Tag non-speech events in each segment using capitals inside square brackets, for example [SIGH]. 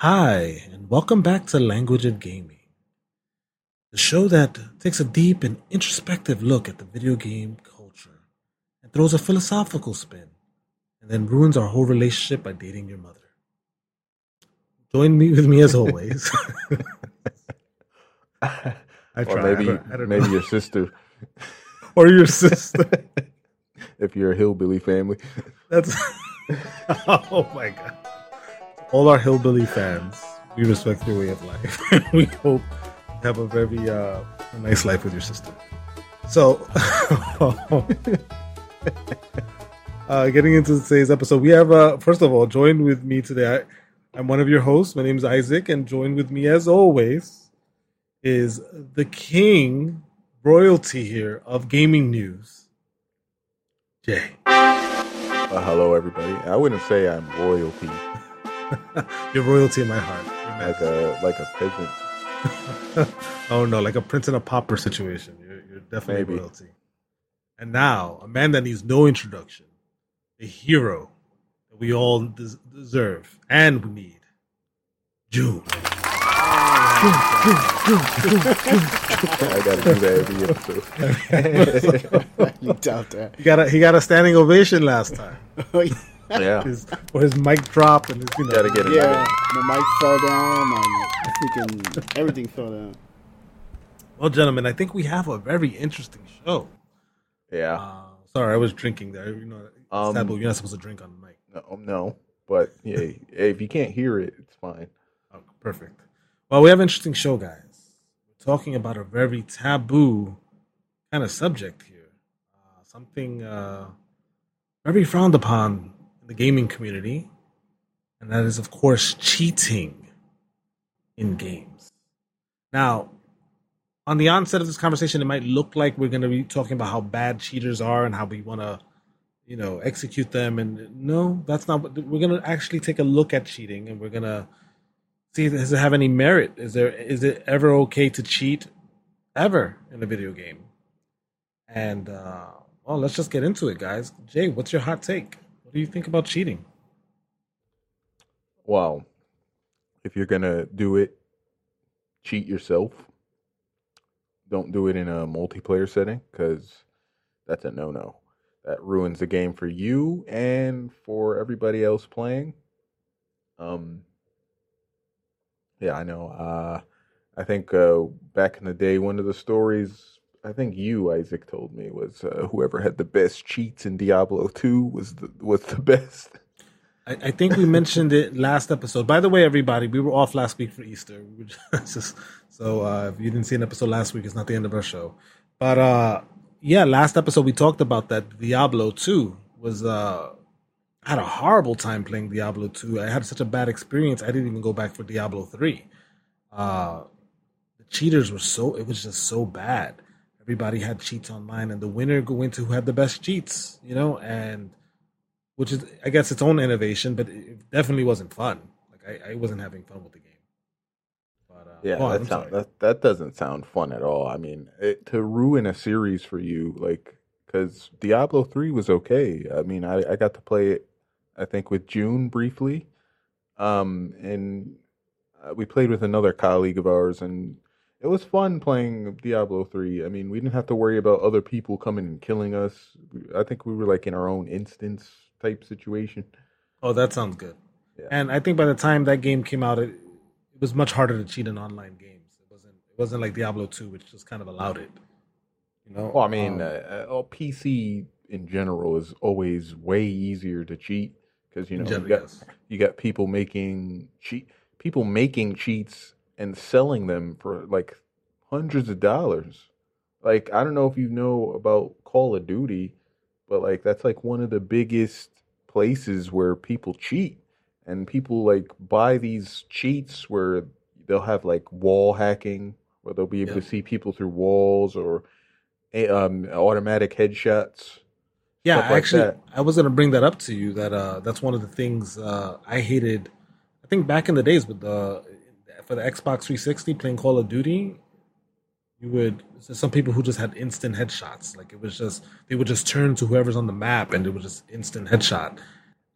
Hi, and welcome back to Language of Gaming, the show that takes a deep and introspective look at the video game culture and throws a philosophical spin, and then ruins our whole relationship by dating your mother. Join me with me as always. [LAUGHS] I or maybe I don't, I don't maybe know. your sister, [LAUGHS] or your sister. [LAUGHS] if you're a hillbilly family. That's oh my god. All our hillbilly fans, we respect your way of life. [LAUGHS] we hope you have a very uh, a nice life with your sister. So, [LAUGHS] uh, getting into today's episode, we have uh, first of all joined with me today. I, I'm one of your hosts. My name is Isaac, and joined with me as always is the king royalty here of gaming news, Jay. Uh, hello, everybody. I wouldn't say I'm royalty, [LAUGHS] Your royalty in my heart. Like a like a peasant. [LAUGHS] oh no, like a prince and a pauper situation. You're, you're definitely Maybe. royalty. And now, a man that needs no introduction, a hero that we all des- deserve and we need, June. [LAUGHS] I gotta do that every episode. you doubt that. He got a he got a standing ovation last time. Oh, yeah, His, or his mic drop and his, you know, gotta get it. yeah, my mic fell down. My freaking everything fell down. Well, gentlemen, I think we have a very interesting show. Yeah. Uh, sorry, I was drinking there. You know, it's Um, taboo. You're not supposed to drink on the mic. No, no, but yeah, if you can't hear it, it's fine. Oh, perfect. Well, we have an interesting show, guys. We're talking about a very taboo kind of subject here. Uh, something uh, very frowned upon in the gaming community, and that is, of course, cheating in games. Now, on the onset of this conversation, it might look like we're going to be talking about how bad cheaters are and how we want to, you know, execute them. And no, that's not. what We're going to actually take a look at cheating, and we're going to see does it have any merit? Is there is it ever okay to cheat ever in a video game? And uh, well, let's just get into it, guys. Jay, what's your hot take? Do you think about cheating? Well, if you're gonna do it, cheat yourself. Don't do it in a multiplayer setting because that's a no-no. That ruins the game for you and for everybody else playing. Um, yeah, I know. Uh, I think uh, back in the day, one of the stories I think you, Isaac, told me was uh, whoever had the best cheats in Diablo Two was the was the [LAUGHS] best. I, I think we mentioned it last episode. By the way, everybody, we were off last week for Easter. [LAUGHS] Just, so uh, if you didn't see an episode last week, it's not the end of our show. But uh, yeah, last episode we talked about that Diablo Two was. Uh, I had a horrible time playing Diablo 2. I had such a bad experience. I didn't even go back for Diablo 3. Uh, the cheaters were so, it was just so bad. Everybody had cheats online, and the winner go into who had the best cheats, you know, and which is, I guess, its own innovation, but it definitely wasn't fun. Like, I, I wasn't having fun with the game. But, uh, Yeah, on, that sound, that that doesn't sound fun at all. I mean, it, to ruin a series for you, like, because Diablo three was okay. I mean, I I got to play it, I think, with June briefly, um, and uh, we played with another colleague of ours, and it was fun playing Diablo three. I mean, we didn't have to worry about other people coming and killing us. I think we were like in our own instance type situation. Oh, that sounds good. Yeah. And I think by the time that game came out, it, it was much harder to cheat in online games. It wasn't. It wasn't like Diablo two, which just kind of allowed it. You know. Well, I mean, Um, uh, uh, oh, PC in general is always way easier to cheat because you know gen- you got yes. you got people making cheat people making cheats and selling them for like hundreds of dollars. Like I don't know if you know about Call of Duty, but like that's like one of the biggest places where people cheat and people like buy these cheats where they'll have like wall hacking where they'll be able Yeah. to see people through walls or um, automatic headshots. Yeah, like actually, that. I was gonna bring that up to you. That uh, that's one of the things uh, I hated. I think back in the days with the for the Xbox 360 playing Call of Duty, you would there's some people who just had instant headshots. Like it was just they would just turn to whoever's on the map and it was just instant headshot.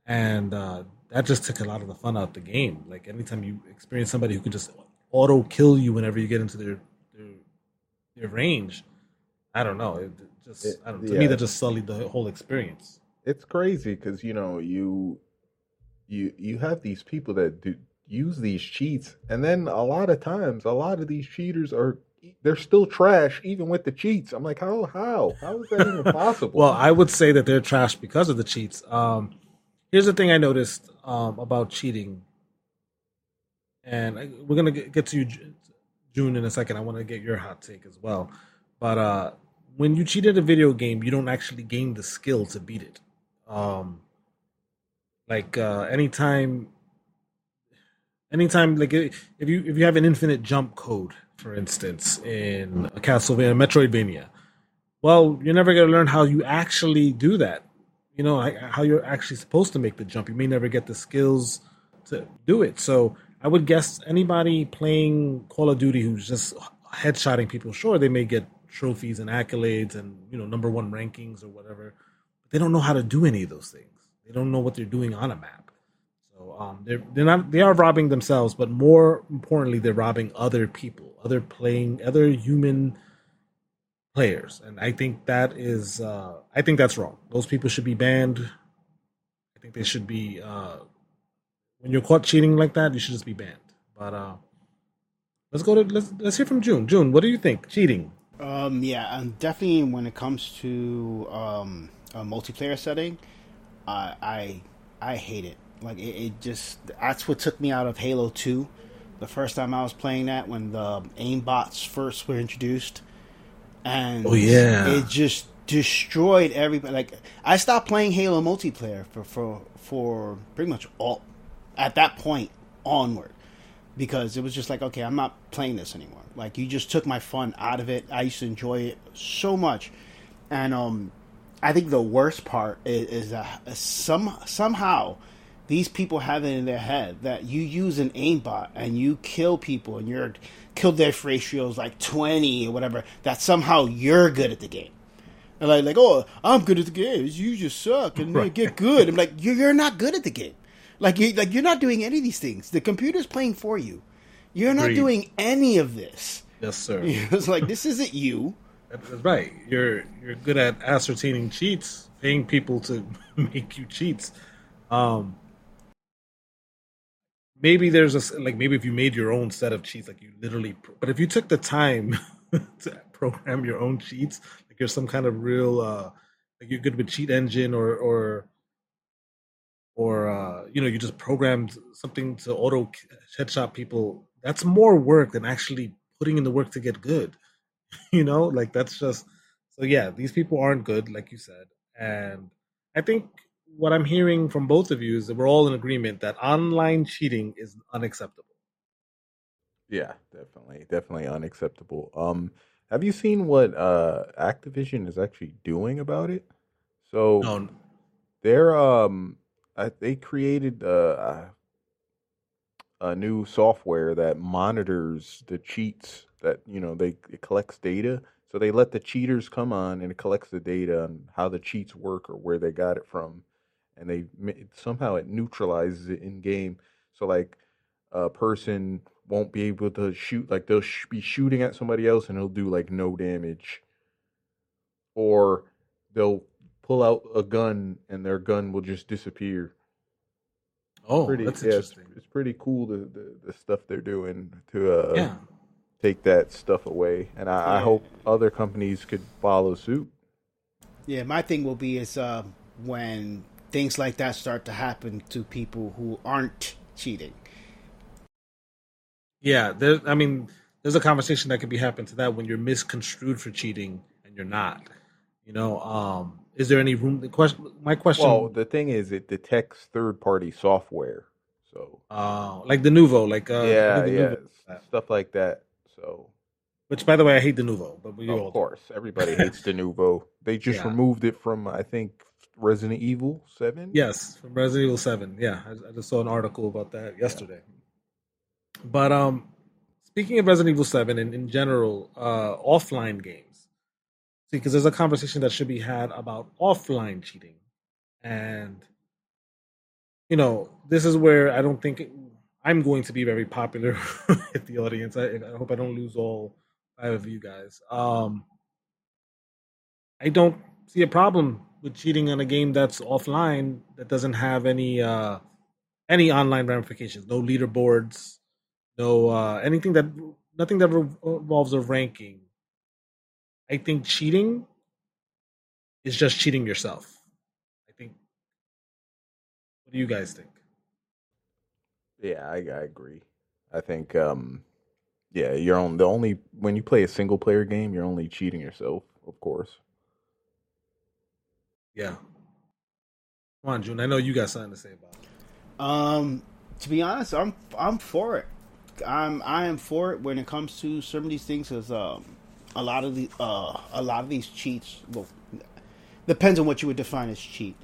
And uh, that just took a lot of the fun out of the game. Like anytime you experience somebody who could just auto kill you whenever you get into their their, their range, I don't know. It just It- I don't, to me that just sullied the whole experience. it's crazy because you know you you you have these people that do use these cheats and then a lot of times a lot of these cheaters are they're still trash even with the cheats i'm like how how how is that even possible Well, I would say that they're trash because of the cheats. Um, here's the thing I noticed um, about cheating, and I, we're gonna get, get to you, June, in a second. I want to get your hot take as well. But uh, when you cheat at a video game, you don't actually gain the skill to beat it. Um, like uh, anytime, anytime, like if you if you have an infinite jump code, for instance, in a Castlevania, Metroidvania well, you're never going to learn how you actually do that. You know, how you're actually supposed to make the jump. You may never get the skills to do it. So I would guess anybody playing Call of Duty who's just headshotting people, sure, they may get trophies and accolades and, you know, number one rankings or whatever. But they don't know how to do any of those things. They don't know what they're doing on a map. Um, they're they're not they are robbing themselves, but more importantly, they're robbing other people, other playing, other human players, and I think that is uh, I think that's wrong. Those people should be banned. I think they should be uh, when you're caught cheating like that, you should just be banned. But uh, let's go to let's let's hear from June. June, what do you think? Cheating? Um, yeah, and definitely when it comes to um, a multiplayer setting, I I hate it. Like it, it just that's what took me out of Halo Two, the first time I was playing that when the aimbots first were introduced, and Oh, yeah. it just destroyed everybody. Like I stopped playing Halo multiplayer for for for pretty much all at that point onward because it was just like, okay, I'm not playing this anymore. Like you just took my fun out of it. I used to enjoy it so much, and um, I think the worst part is, is that some somehow these people have it in their head that you use an aimbot and you kill people and your kill death ratio is like twenty or whatever. That somehow you're good at the game. And like, like, oh, I'm good at the game. You just suck and then get [LAUGHS] good. I'm like, you're, you're not good at the game. Like, you, like you're not doing any of these things. The computer's playing for you. You're not Agreed. doing any of this. Yes, sir. [LAUGHS] It's like this isn't you. That's right. You're you're good at ascertaining cheats, paying people to [LAUGHS] make you cheats. Um, maybe there's a like maybe if you made your own set of cheats, like you literally. But if you took the time [LAUGHS] to program your own cheats, like you're some kind of real, uh, like you're good with cheat engine or or or uh, you know you just programmed something to auto headshot people. That's more work than actually putting in the work to get good [LAUGHS] you know like that's just so yeah these people aren't good like you said and i think what i'm hearing from both of you is that we're all in agreement that online cheating is unacceptable Yeah, definitely, definitely unacceptable. Um, have you seen what uh Activision is actually doing about it? So no they're um, I, they created uh, a new software that monitors the cheats. That you know they it collects data, so they let the cheaters come on and it collects the data on how the cheats work or where they got it from, and they somehow it neutralizes it in game. So like a person won't be able to shoot like they'll sh- be shooting at somebody else and it'll do like no damage. Or they'll pull out a gun and their gun will just disappear. Oh pretty that's yeah, it's, interesting. it's pretty cool the, the the stuff they're doing to uh yeah. take that stuff away. And I, I hope other companies could follow suit. Yeah, my thing will be is uh, when things like that start to happen to people who aren't cheating. yeah there i mean there's a conversation that could be happened to that when you're misconstrued for cheating and you're not you know um is there any room the question my question well the thing is it detects third party software so. Uh like Denuvo like uh yeah the yeah Nouveau- stuff like that so. Which by the way i hate Denuvo but we all of course everybody hates the [LAUGHS] nouveau. They just Yeah. removed it from i think resident evil 7 Yes, from Resident Evil Seven. Yeah, I, I just saw an article about that yesterday. But um, speaking of Resident Evil Seven and in general, uh, offline games, see, because there's a conversation that should be had about offline cheating, and you know, this is where I don't think I'm going to be very popular [LAUGHS] with the audience. I, I hope I don't lose all five of you guys. Um, I don't see a problem with cheating on a game that's offline that doesn't have any uh, any online ramifications, no leaderboards, no uh, anything that nothing that involves a ranking. I think cheating is just cheating yourself. I think. What do you guys think? Yeah, I, I agree. I think, um, yeah, you're on the only when you play a single player game, you're only cheating yourself, of course. Yeah. Come on, June. I know you got something to say about it. Um, to be honest, I'm I'm for it. I'm I am for it when it comes to some of these things. Because um, a lot of the uh, a lot of these cheats. Well, depends on what you would define as cheat.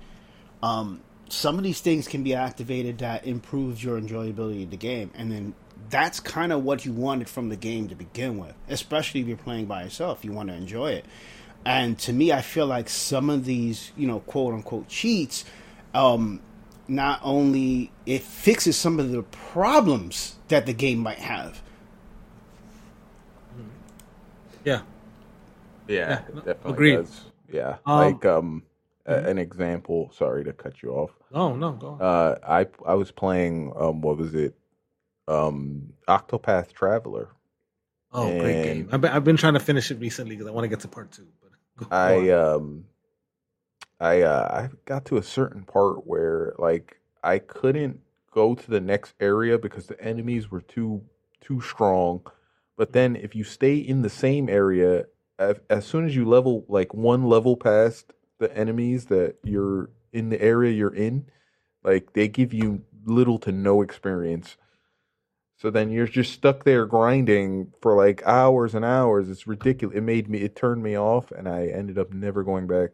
Um, some of these things can be activated that improves your enjoyability of the game, and then that's kind of what you wanted from the game to begin with. Especially if you're playing by yourself, you want to enjoy it. And to me, I feel like some of these, you know, quote unquote cheats, um, not only it fixes some of the problems that the game might have. Yeah. Yeah, yeah definitely agreed. does. Yeah, um, like um, mm-hmm. an example. Sorry to cut you off. Oh no, go. On. Uh, I I was playing um, what was it? Um, Octopath Traveler. Oh, and great game! I've been, I've been trying to finish it recently because I want to get to part two. I um I uh I got to a certain part where like I couldn't go to the next area because the enemies were too too strong. But then if you stay in the same area as, as soon as you level like one level past the enemies that you're in the area you're in, like they give you little to no experience. So then you're just stuck there grinding for like hours and hours. It's ridiculous. It made me, it turned me off, and I ended up never going back.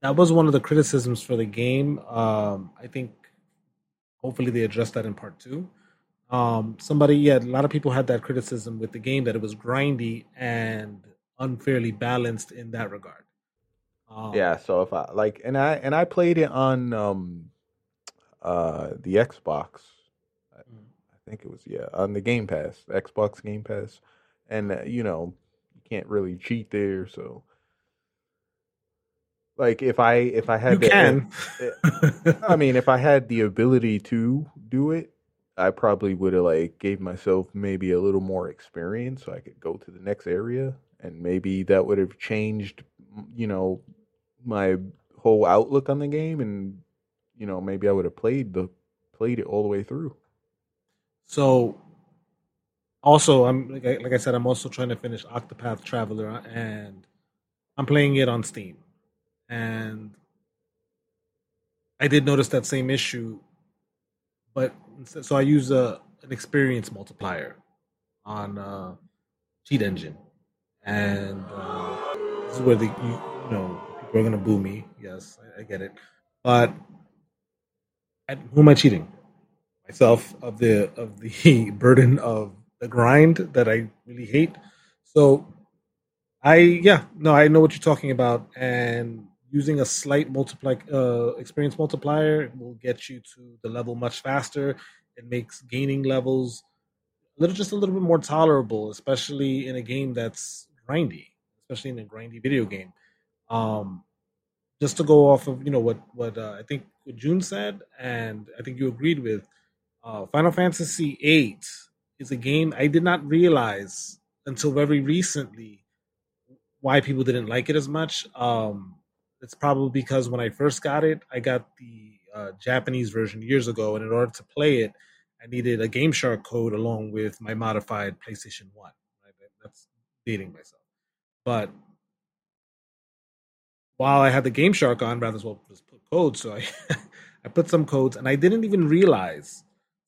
That was one of the criticisms for the game. Um, I think hopefully they address that in part two. Um, somebody, yeah, a lot of people had that criticism with the game that it was grindy and unfairly balanced in that regard. Um, yeah, so if I like, and I and I played it on um, uh, the Xbox think it was yeah on the Game Pass, Xbox Game Pass, and uh, you know you can't really cheat there. So, like if I if I had you the, can, eh, [LAUGHS] I mean if I had the ability to do it, I probably would have like gave myself maybe a little more experience so I could go to the next area, and maybe that would have changed, you know, my whole outlook on the game, and you know maybe I would have played the played it all the way through. So, also, I'm like I, like I said, I'm also trying to finish Octopath Traveler, and I'm playing it on Steam, and I did notice that same issue, but so I use a an experience multiplier on uh, Cheat Engine, and uh, this is where the you, you know people are gonna boo me. Yes, I, I get it, but at, who am I cheating? Myself of the of the [LAUGHS] burden of the grind that I really hate. So I yeah, no, I know what you're talking about and using a slight multiply uh, experience multiplier will get you to the level much faster. It makes gaining levels a little just a little bit more tolerable, especially in a game that's grindy, especially in a grindy video game. Um, just to go off of you know what what uh, I think June said, and I think you agreed with uh, Final Fantasy VIII is a game I did not realize until very recently why people didn't like it as much. Um, it's probably because when I first got it, I got the uh, Japanese version years ago, and in order to play it, I needed a Game Shark code along with my modified PlayStation One. That's dating myself, but while I had the Game Shark on, rather as well just put codes. So I [LAUGHS] I put some codes, and I didn't even realize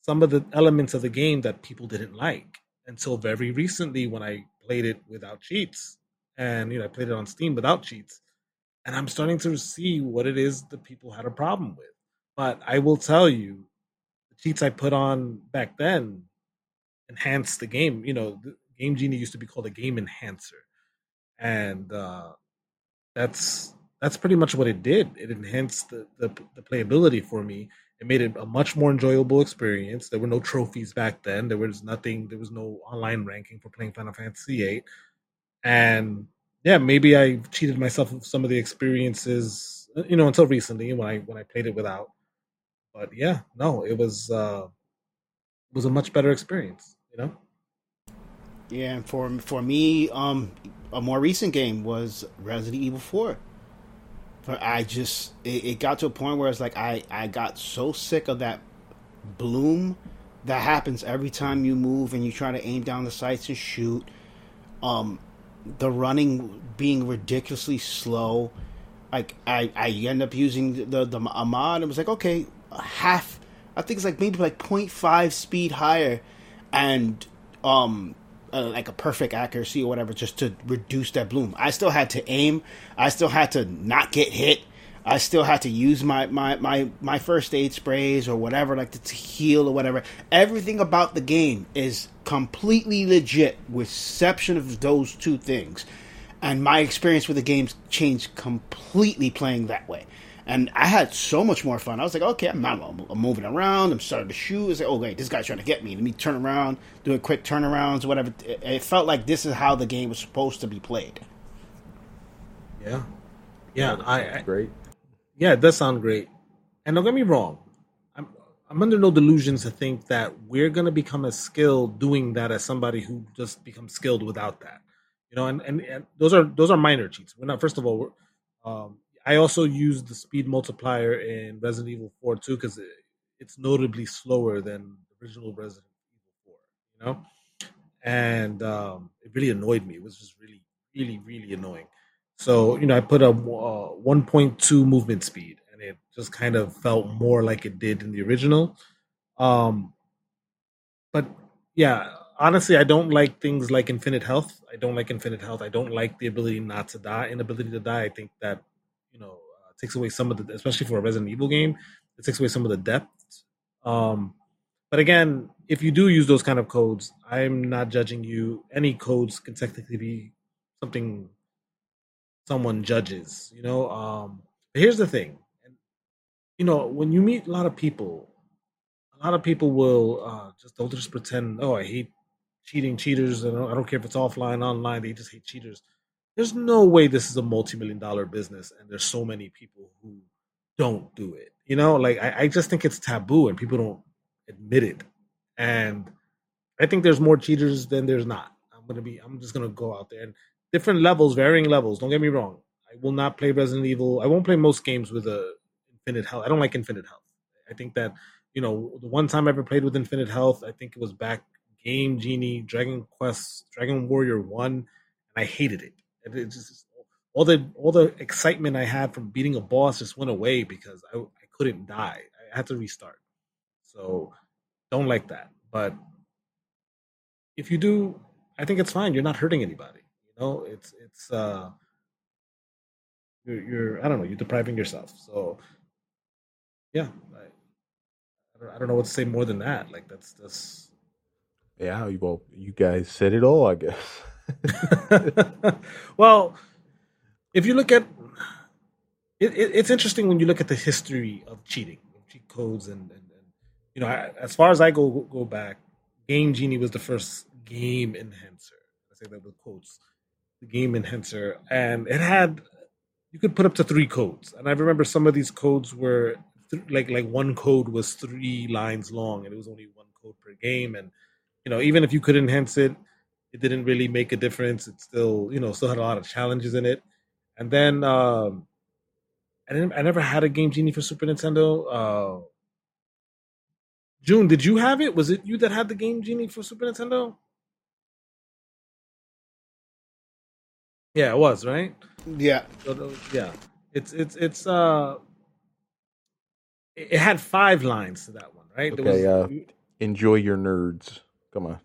some of the elements of the game that people didn't like until very recently when I played it without cheats. And you know, I played it on Steam without cheats. And I'm starting to see what it is that people had a problem with. But I will tell you, the cheats I put on back then enhanced the game. You know, Game Genie used to be called a game enhancer. And uh that's that's pretty much what it did. It enhanced the, the, the playability for me It made it a much more enjoyable experience. There were no trophies back then. There was nothing. There was no online ranking for playing Final Fantasy VIII, and yeah, maybe I cheated myself of some of the experiences, uh, you know, until recently when I when I played it without. But yeah, no, it was uh, it was a much better experience, you know. Yeah, and for for me, um, a more recent game was Resident Evil Four. But I just it, it got to a point where it's like I I got so sick of that bloom that happens every time you move and you try to aim down the sights and shoot. Um, the running being ridiculously slow. Like I, I end up using the the a mod. It was like okay, half. I think it's like maybe like 0.5 speed higher, and um like a perfect accuracy or whatever just to reduce that bloom. I still had to aim. I still had to not get hit. I still had to use my, my, my, my first aid sprays or whatever, like to heal or whatever. Everything about the game is completely legit, with exception of those two things. And my experience with the games changed completely playing that way. And I had so much more fun. I was like, okay, I'm not I'm moving around. I'm starting to shoot. It's like, oh, wait, this guy's trying to get me. Let me turn around, doing quick turnarounds, whatever. It, it felt like this is how the game was supposed to be played. Yeah. Yeah, I, I great. Yeah, it does sound great. And don't get me wrong, I'm I'm under no delusions to think that we're gonna become as skilled doing that as somebody who just becomes skilled without that. You know, and, and, and those are those are minor cheats. We're not. First of all, um, I also used the speed multiplier in Resident Evil 4 too because it, it's notably slower than the original Resident Evil 4. You know, and um, it really annoyed me. It was just really, really, really annoying. So you know, I put a uh, 1.2 movement speed, and it just kind of felt more like it did in the original. Um, but yeah, honestly, I don't like things like infinite health. I don't like infinite health. I don't like the ability not to die, inability to die. I think that you know uh, takes away some of the, especially for a Resident Evil game, it takes away some of the depth. Um, but again, if you do use those kind of codes, I'm not judging you. Any codes can technically be something someone judges, you know. Um, but here's the thing, you know, when you meet a lot of people, a lot of people will uh, just they'll just pretend, oh, I hate cheating cheaters, and I don't care if it's offline, online. They just hate cheaters. There's no way this is a multi-million dollar business, and there's so many people who don't do it. You know, like I, I just think it's taboo, and people don't admit it. And I think there's more cheaters than there's not. I'm gonna be. I'm just gonna go out there and different levels, varying levels. Don't get me wrong. I will not play Resident Evil. I won't play most games with a infinite health. I don't like infinite health. I think that you know the one time I ever played with infinite health, I think it was back Game Genie, Dragon Quest, Dragon Warrior One, and I hated it. It just all the all the excitement I had from beating a boss just went away because I, I couldn't die. I had to restart. So don't like that. But if you do, I think it's fine. You're not hurting anybody. You know, it's it's uh you're, you're I don't know, you're depriving yourself. So yeah, I, I don't, I don't know what to say more than that. Like that's that's yeah. Well, you guys said it all, I guess. [LAUGHS] [LAUGHS] well, if you look at it, it, it's interesting when you look at the history of cheating, cheat codes, and, and, and you know, I, as far as I go go back, Game Genie was the first game enhancer. I say that with quotes, the game enhancer, and it had you could put up to three codes, and I remember some of these codes were th- like like one code was three lines long, and it was only one code per game, and you know, even if you could enhance it, it didn't really make a difference. It still, you know, still had a lot of challenges in it. And then um, I didn't. I never had a Game Genie for Super Nintendo. Uh, June, did you have it? Was it you that had the Game Genie for Super Nintendo? Yeah, it was right. Yeah, So, yeah. It's it's it's uh. It it had five lines to that one, right? There Okay, was- uh, Enjoy your nerds. Come on.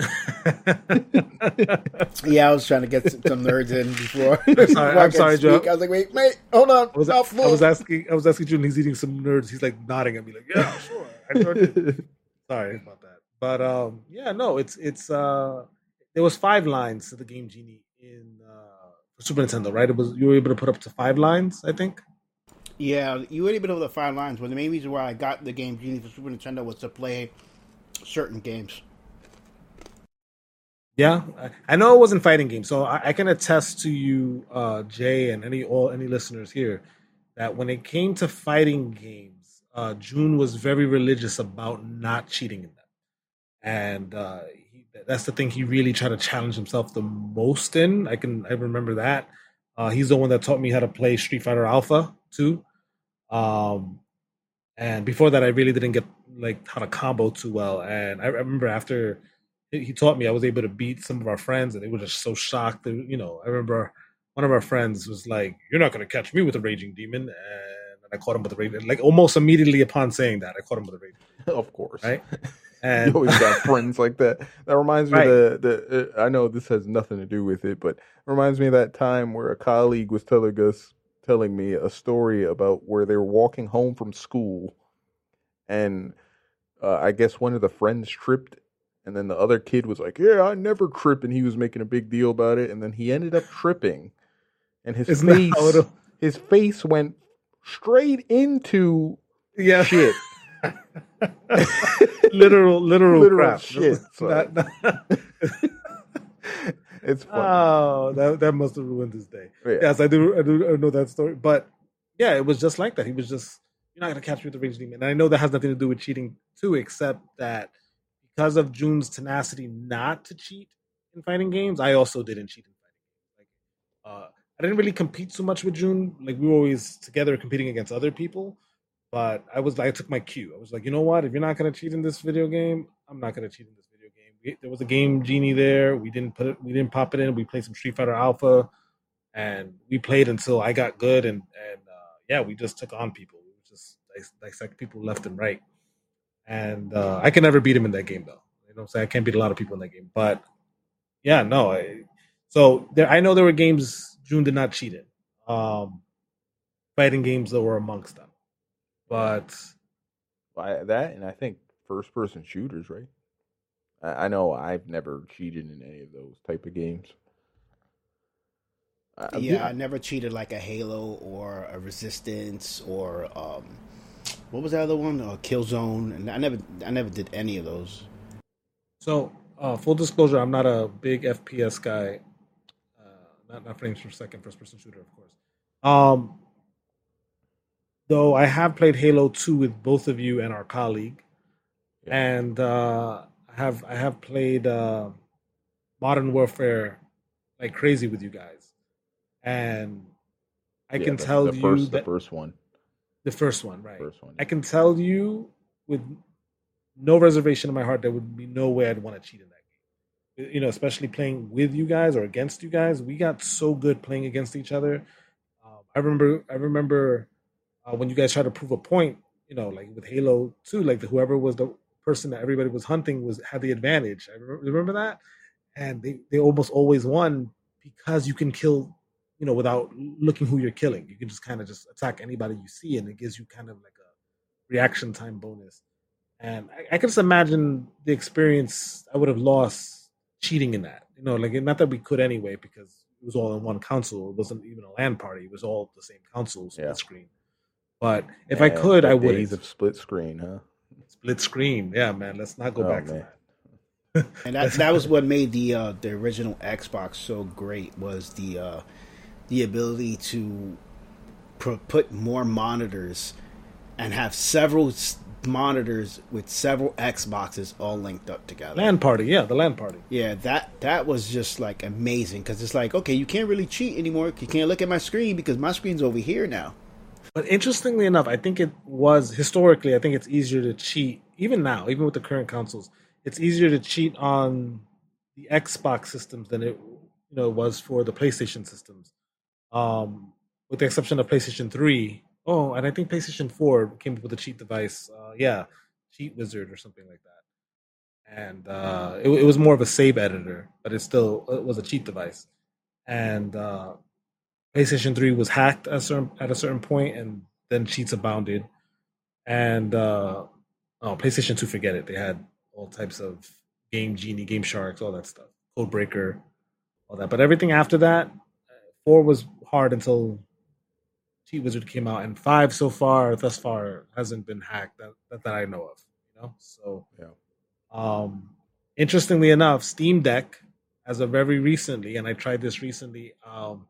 [LAUGHS] yeah. I was trying to get some, some nerds in before. I'm sorry, before I'm sorry, Joe. I was like, wait, wait, hold on. I was, Mouth I was asking I was asking June. He's eating some nerds. He's like nodding at me, like, "Yeah, sure." I. [LAUGHS] Sorry about that, but um, yeah, no, it's it's uh, there was five lines to the game genie in uh, Super Nintendo, right? It was you were able to put up to five lines, I think. Yeah, you been able to five lines. But the main reason why I got the game Genie for Super Nintendo was to play certain games. Yeah, I- know it wasn't fighting games, so I, I can attest to you, uh, Jay, and any all any listeners here, that when it came to fighting games, uh, June was very religious about not cheating in them, and uh, he, that's the thing he really tried to challenge himself the most in. I can I remember that. Uh, he's the one that taught me how to play Street Fighter Alpha too. Um, and before that, I really didn't get like how to combo too well. And I remember after he taught me, I was able to beat some of our friends, and they were just so shocked. That, you know, I remember one of our friends was like, "You're not going to catch me with a raging demon," and I caught him with a raging. Like almost immediately upon saying that, I caught him with a raging. [LAUGHS] of course. Right? And [LAUGHS] you always got friends like that. That reminds me Right. of the the. Uh, I know this has nothing to do with it, but it reminds me of that time where a colleague was telling us, telling me a story about where they were walking home from school, and uh, I guess one of the friends tripped, and then the other kid was like, "Yeah, I never trip," and he was making a big deal about it, and then he ended up tripping, and his Isn't face his face went straight into yeah, shit. [LAUGHS] literal, literal, Literal crap. shit. Not- not- [LAUGHS] it's funny. oh, that that must have ruined his day. Yeah. Yes, I do. I do I know that story. But yeah, it was just like that. He was just you're not gonna catch me with the rage demon. And I know that has nothing to do with cheating too, except that because of June's tenacity not to cheat in fighting games, I also didn't cheat in fighting games. Like, uh, I didn't really compete so much with June. Like we were always together competing against other people. But I was like, I took my cue. I was like, you know what? If you're not gonna cheat in this video game, I'm not gonna cheat in this video game. We, there was a game genie there. We didn't put it. We didn't pop it in. We played some Street Fighter Alpha, and we played until I got good. And and uh, yeah, we just took on people. We just dis- dissect people left and right. And uh, I can never beat him in that game though. You know what I'm saying? I can't beat a lot of people in that game. But yeah, no. I, so there, I know there were games June did not cheat in. Um, fighting games that were amongst them. But I, that and I think first person shooters, right? I, I know I've never cheated in any of those type of games. I- yeah, I never cheated like a Halo or a Resistance or um, what was the other one? Uh, Killzone, and I never, I never did any of those. So, uh, full disclosure, I'm not a big FPS guy. Uh, not not frames per second, first person shooter, of course. Um, though I have played Halo 2 with both of you and our colleague, Yeah. and uh, I have I have played uh, Modern Warfare like crazy with you guys, and I Yeah, can the- tell the you first, that the first one, the first one, right? first one. I can tell you with no reservation in my heart there would be no way I'd want to cheat in that game. You know, especially playing with you guys or against you guys. We got so good playing against each other. Um, I remember, I remember uh, when you guys tried to prove a point. You know, like with Halo Two, like the, whoever was the person that everybody was hunting was had the advantage. I remember, remember that, and they they almost always won because you can kill you know, without looking who you're killing. You can just kind of just attack anybody you see, and it gives you kind of like a reaction time bonus. And I, I can just imagine the experience I would have lost cheating in that. You know, like not that we could anyway, because it was all in one console. It wasn't even a LAN party. It was all the same console split Yeah. screen. But if I could, I would Days of split screen, huh? split screen. Yeah, man. Let's not go Oh, back to that. And that that was what made the uh, the original Xbox so great was the uh, the ability to put more monitors and have several s- monitors with several Xboxes all linked up together. LAN party. Yeah, the LAN party. Yeah, that that was just like amazing because it's like okay, you can't really cheat anymore. You can't look at my screen because my screen's over here now. But interestingly enough, I think it was historically. I think it's easier to cheat even now, even with the current consoles. It's easier to cheat on the Xbox systems than it you know was for the PlayStation systems. Um, with the exception of PlayStation Three. Oh, and I think PlayStation Four came up with a cheat device. Uh, yeah, Cheat Wizard or something like that. And uh, it, it was more of a save editor, but it still it was a cheat device. And uh, PlayStation 3 was hacked at a certain, at a certain point, and then cheats abounded. And uh, oh, PlayStation 2, forget it. They had all types of Game Genie, Game Sharks, all that stuff, Code Breaker, all that. But everything after that, 4 was hard until Cheat Wizard came out, and five so far, thus far, hasn't been hacked that, that, that I know of. You know, so Yeah. Um, interestingly enough, Steam Deck, as of very recently, and I tried this recently. Um,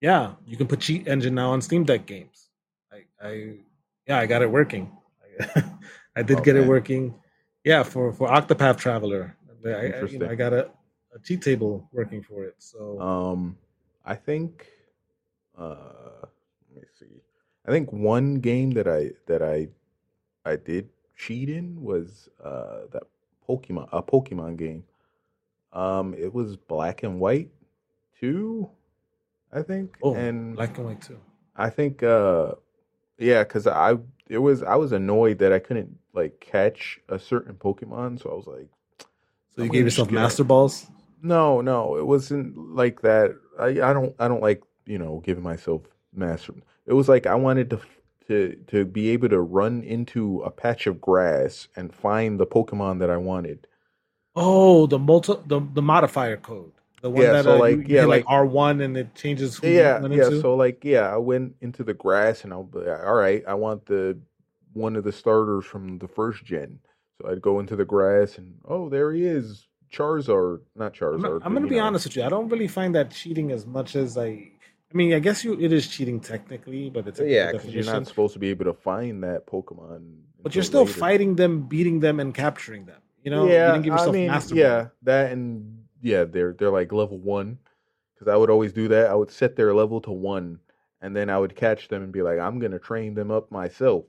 yeah, you can put Cheat Engine now on Steam Deck games. I, I yeah, I got it working. [LAUGHS] I did get it working. Yeah, for for Octopath Traveler, I, I, you know, I got a, a cheat table working for it. So Um, I think, uh, let me see. I think one game that I that I I did cheat in was uh that Pokemon a Pokemon game. Um, it was Black and White two, I think, oh, and black and white too. I think uh yeah, cuz I it was I was annoyed that I couldn't like catch a certain Pokemon, so I was like So you I'm gave yourself master balls. No, no, it wasn't like that. I I don't I don't like, you know, giving myself master. It was like I wanted to to to be able to run into a patch of grass and find the Pokemon that I wanted. Oh, the multi the, the modifier code. The one Yeah, that so uh, like- you, yeah, like, like- R one and it changes who yeah, yeah. into. So like, yeah, I went into the grass and I'll be like, all right. I want the one of the starters from the first gen. So I'd go into the grass and oh, there he is, Charizard, not Charizard. I'm, I'm gonna be know. honest with you. I don't really find that cheating as much as I. I mean, I guess you it is cheating technically, but it's a Yeah, because you're not supposed to be able to find that Pokemon. But you're still later. fighting them, beating them, and capturing them. You know, yeah, you didn't give I mean, master yeah, that and yeah, they're they're like level one. Because I would always do that. I would set their level to one, and then I would catch them and be like, I'm gonna train them up myself.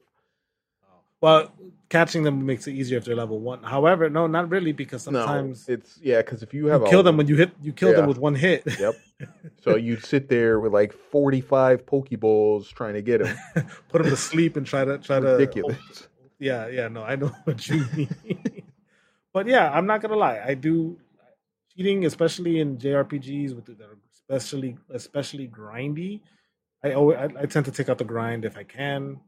Well, catching them makes it easier if they're level one. However, no, not really, because sometimes no, it's yeah, because if you you have kill them when you hit. You kill them with one hit. Yep. [LAUGHS] So you'd sit there with like 45 Pokeballs trying to get them. [LAUGHS] Put them to sleep and try to try to Ridiculous. Yeah, yeah, no, I know [LAUGHS] what you mean. but yeah, I'm not gonna lie. I do cheating, especially in JRPGs with that are especially especially grindy. I always I, I tend to take out the grind if I can.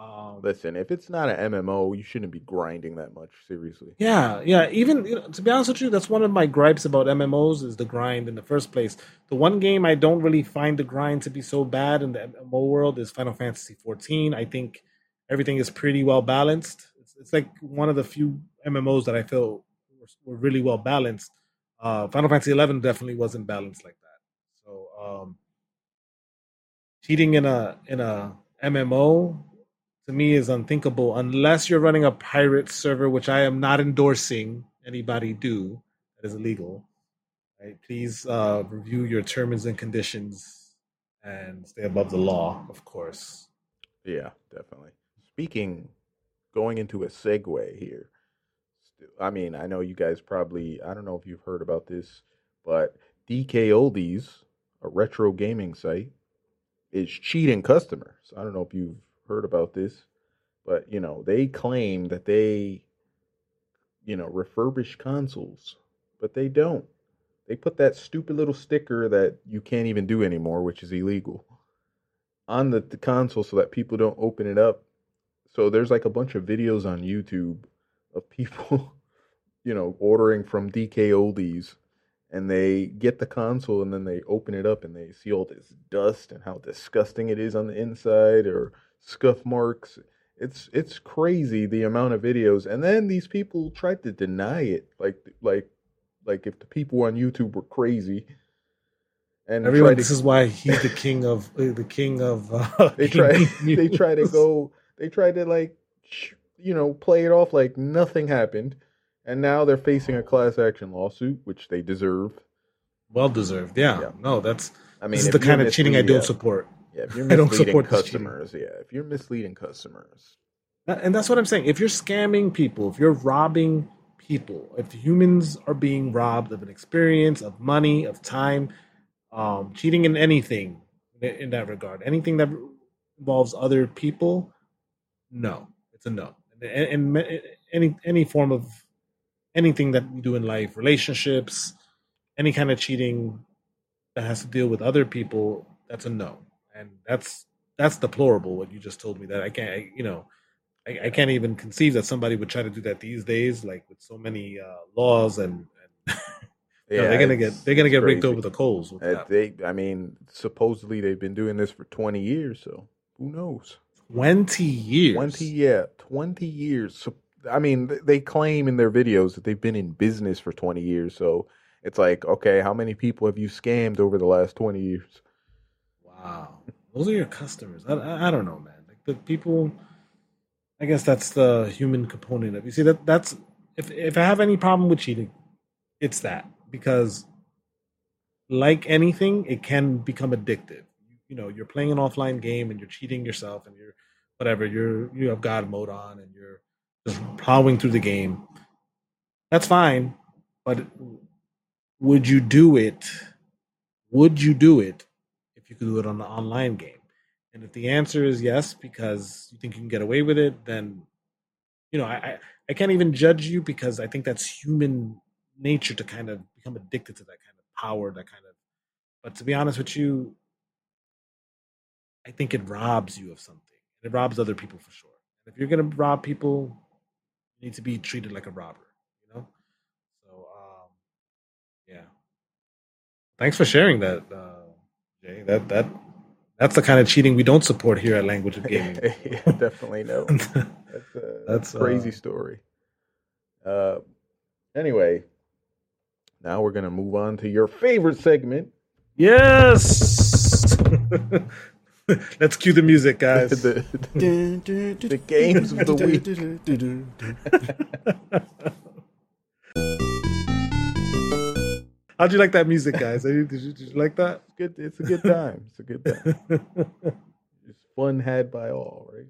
Um, Listen, if it's not an MMO, you shouldn't be grinding that much. Seriously. yeah, yeah. Even you know, to be honest with you, that's one of my gripes about MMOs is the grind in the first place. The one game I don't really find the grind to be so bad in the MMO world is Final Fantasy XIV. I think everything is pretty well balanced. It's, it's like one of the few MMOs that I feel were, were really well balanced. Uh, Final Fantasy 11 definitely wasn't balanced like that. So um, cheating in a in a MMO to me is unthinkable unless you're running a pirate server, which I am not endorsing anybody do. That is illegal. Right? Please uh, review your terms and conditions and stay above the law, of course. Yeah, definitely. Speaking, going into a segue here. I mean, I know you guys probably, I don't know if you've heard about this, but DK Oldies, a retro gaming site, is cheating customers. I don't know if you've heard about this, but you know, they claim that they, you know, refurbish consoles, but they don't. They put that stupid little sticker that you can't even do anymore, which is illegal on the, the console so that people don't open it up. So there's like a bunch of videos on YouTube of people, [LAUGHS] you know, ordering from DK Oldies and they get the console and then they open it up and they see all this dust and how disgusting it is on the inside or scuff marks. It's it's crazy the amount of videos. And then these people tried to deny it like like like if the people on YouTube were crazy. And Everyone, to this is why he's the king of uh, the king of. Uh, [LAUGHS] they try they try to go they try to like you know play it off like nothing happened and now they're facing a class action lawsuit which they deserve Well deserved. Yeah. Yeah. No, that's i mean this is the kind of cheating I don't support. Yeah, if you're [LAUGHS] misleading customers yeah if you're misleading customers And that's what I'm saying. If you're scamming people, if you're robbing people, if humans are being robbed of an experience, of money, of time, um, cheating in anything in, that regard, anything that involves other people, no, it's a no. And, and, and any any form of anything that you do in life, relationships, any kind of cheating that has to deal with other people, that's a no. And that's that's deplorable. What you just told me that I can't, I, you know. I, I can't even conceive that somebody would try to do that these days, like with so many uh, laws and, and [LAUGHS] Yeah, they're gonna get they're gonna get raked over the coals. With Uh, that. they, I mean, supposedly they've been doing this for 20 years, so who knows? Twenty years. 20, yeah, 20 years. So, I mean, they claim in their videos that they've been in business for 20 years, so it's like, okay, how many people have you scammed over the last 20 years? Wow, those are your customers. I, I, I don't know, man. Like the people. I guess that's the human component of you. See that that's if if I have any problem with cheating, it's that because like anything, it can become addictive. You know, you're playing an offline game and you're cheating yourself and you're whatever, you're you have God mode on and you're just plowing through the game. That's fine, but would you do it? Would you do it you could do it on the online game? And if the answer is yes, because you think you can get away with it, then you know I, I, can't even judge you because I think that's human nature to kind of become addicted to that kind of power, that kind of. But to be honest with you, I think it robs you of something. It robs other people for sure. If you're gonna rob people, you need to be treated like a robber. You know. So um, yeah. Thanks for sharing that, uh, Jay. That that that's the kind of cheating we don't support here at Language of Gaming. [LAUGHS] yeah, definitely no. That's [LAUGHS] a, That's, that's a crazy uh, story. Uh, anyway, now we're gonna move on to your favorite segment, yes. [LAUGHS] Let's cue the music, guys. the, the games of the week. How'd you like that music, guys? Did you, did you, did you like that? good. It's a good time. It's a good time. [LAUGHS] It's fun had by all, right?